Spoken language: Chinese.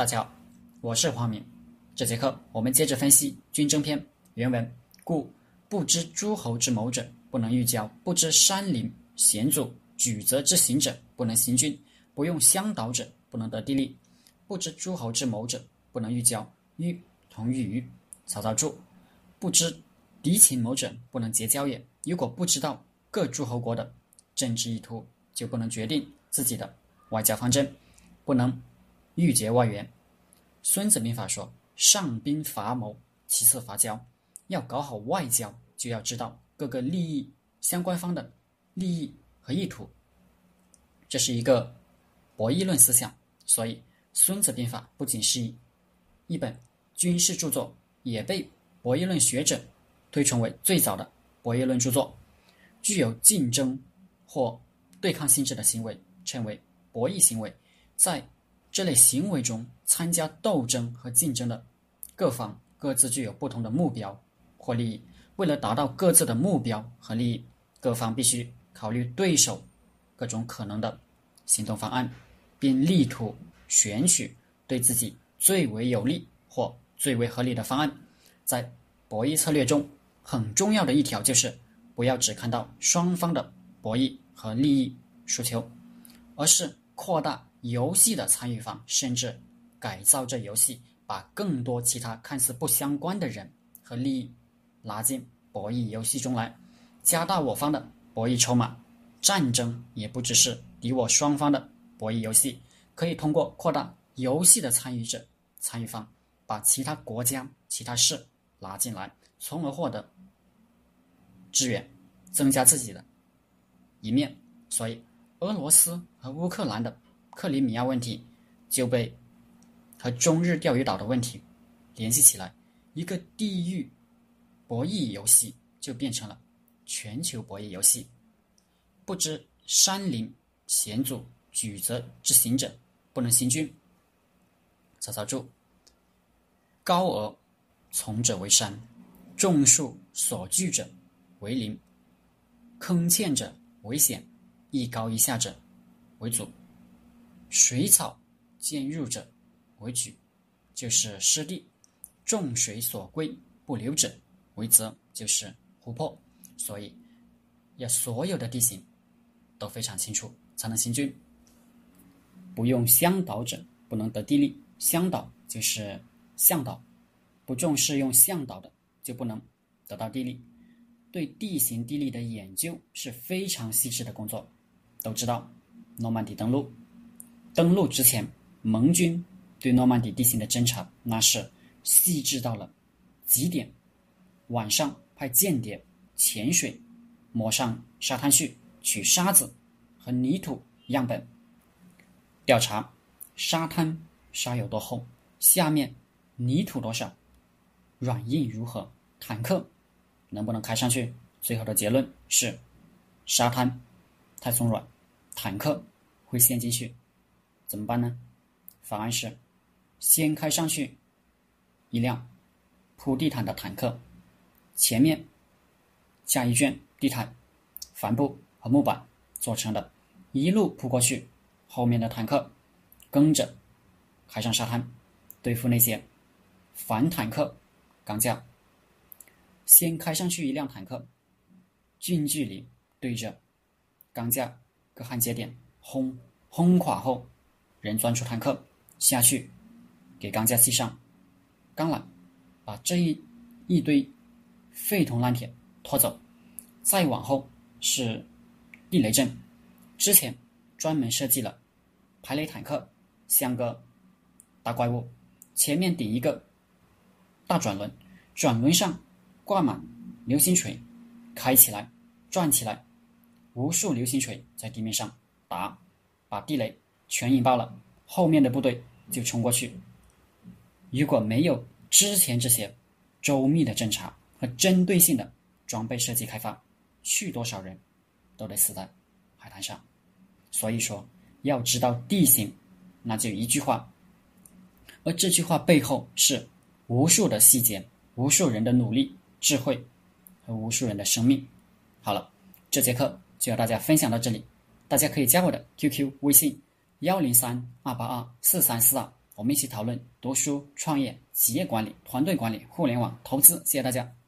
大家好，我是黄明。这节课我们接着分析《军争篇》原文。故不知诸侯之谋者，不能御交；不知山林险阻举责之行者，不能行军；不用乡导者，不能得地利。不知诸侯之谋者，不能御交。御同御于。曹操注：不知敌情谋者，不能结交也。如果不知道各诸侯国的政治意图，就不能决定自己的外交方针，不能。欲结外援，《孙子兵法》说：“上兵伐谋，其次伐交。”要搞好外交，就要知道各个利益相关方的利益和意图。这是一个博弈论思想，所以《孙子兵法》不仅是一本军事著作，也被博弈论学者推崇为最早的博弈论著作。具有竞争或对抗性质的行为称为博弈行为，在这类行为中，参加斗争和竞争的各方各自具有不同的目标或利益。为了达到各自的目标和利益，各方必须考虑对手各种可能的行动方案，并力图选取对自己最为有利或最为合理的方案。在博弈策略中，很重要的一条就是不要只看到双方的博弈和利益诉求，而是扩大。游戏的参与方，甚至改造这游戏，把更多其他看似不相关的人和利益拉进博弈游戏中来，加大我方的博弈筹码。战争也不只是敌我双方的博弈游戏，可以通过扩大游戏的参与者、参与方，把其他国家、其他事拉进来，从而获得支援，增加自己的一面。所以，俄罗斯和乌克兰的。克里米亚问题就被和中日钓鱼岛的问题联系起来，一个地域博弈游戏就变成了全球博弈游戏。不知山林险阻举则之行者，不能行军。曹操注：高而从者为山，众树所聚者为林，坑堑者为险，一高一下者为阻。水草渐入者为举，就是湿地；众水所归不流者为泽，就是湖泊。所以，要所有的地形都非常清楚，才能行军。不用向导者不能得地利。向导就是向导，不重视用向导的就不能得到地利。对地形地利的研究是非常细致的工作。都知道，诺曼底登陆。登陆之前，盟军对诺曼底地形的侦察那是细致到了极点。晚上派间谍潜水，摸上沙滩去取沙子和泥土样本，调查沙滩沙有多厚，下面泥土多少，软硬如何，坦克能不能开上去。最后的结论是，沙滩太松软，坦克会陷进去。怎么办呢？方案是：先开上去一辆铺地毯的坦克，前面加一卷地毯、帆布和木板做成的，一路铺过去，后面的坦克跟着开上沙滩，对付那些反坦克钢架。先开上去一辆坦克，近距离对着钢架各焊接点轰轰垮后。人钻出坦克下去，给钢架系上钢缆，把这一一堆废铜烂铁拖走。再往后是地雷阵，之前专门设计了排雷坦克，像个大怪物，前面顶一个大转轮，转轮上挂满流星锤，开起来转起来，无数流星锤在地面上打，把地雷。全引爆了，后面的部队就冲过去。如果没有之前这些周密的侦查和针对性的装备设计开发，去多少人都得死在海滩上。所以说，要知道地形，那就一句话，而这句话背后是无数的细节、无数人的努力、智慧和无数人的生命。好了，这节课就和大家分享到这里，大家可以加我的 QQ 微信。幺零三二八二四三四二。我们一起讨论读书、创业、企业管理、团队管理、互联网投资。谢谢大家。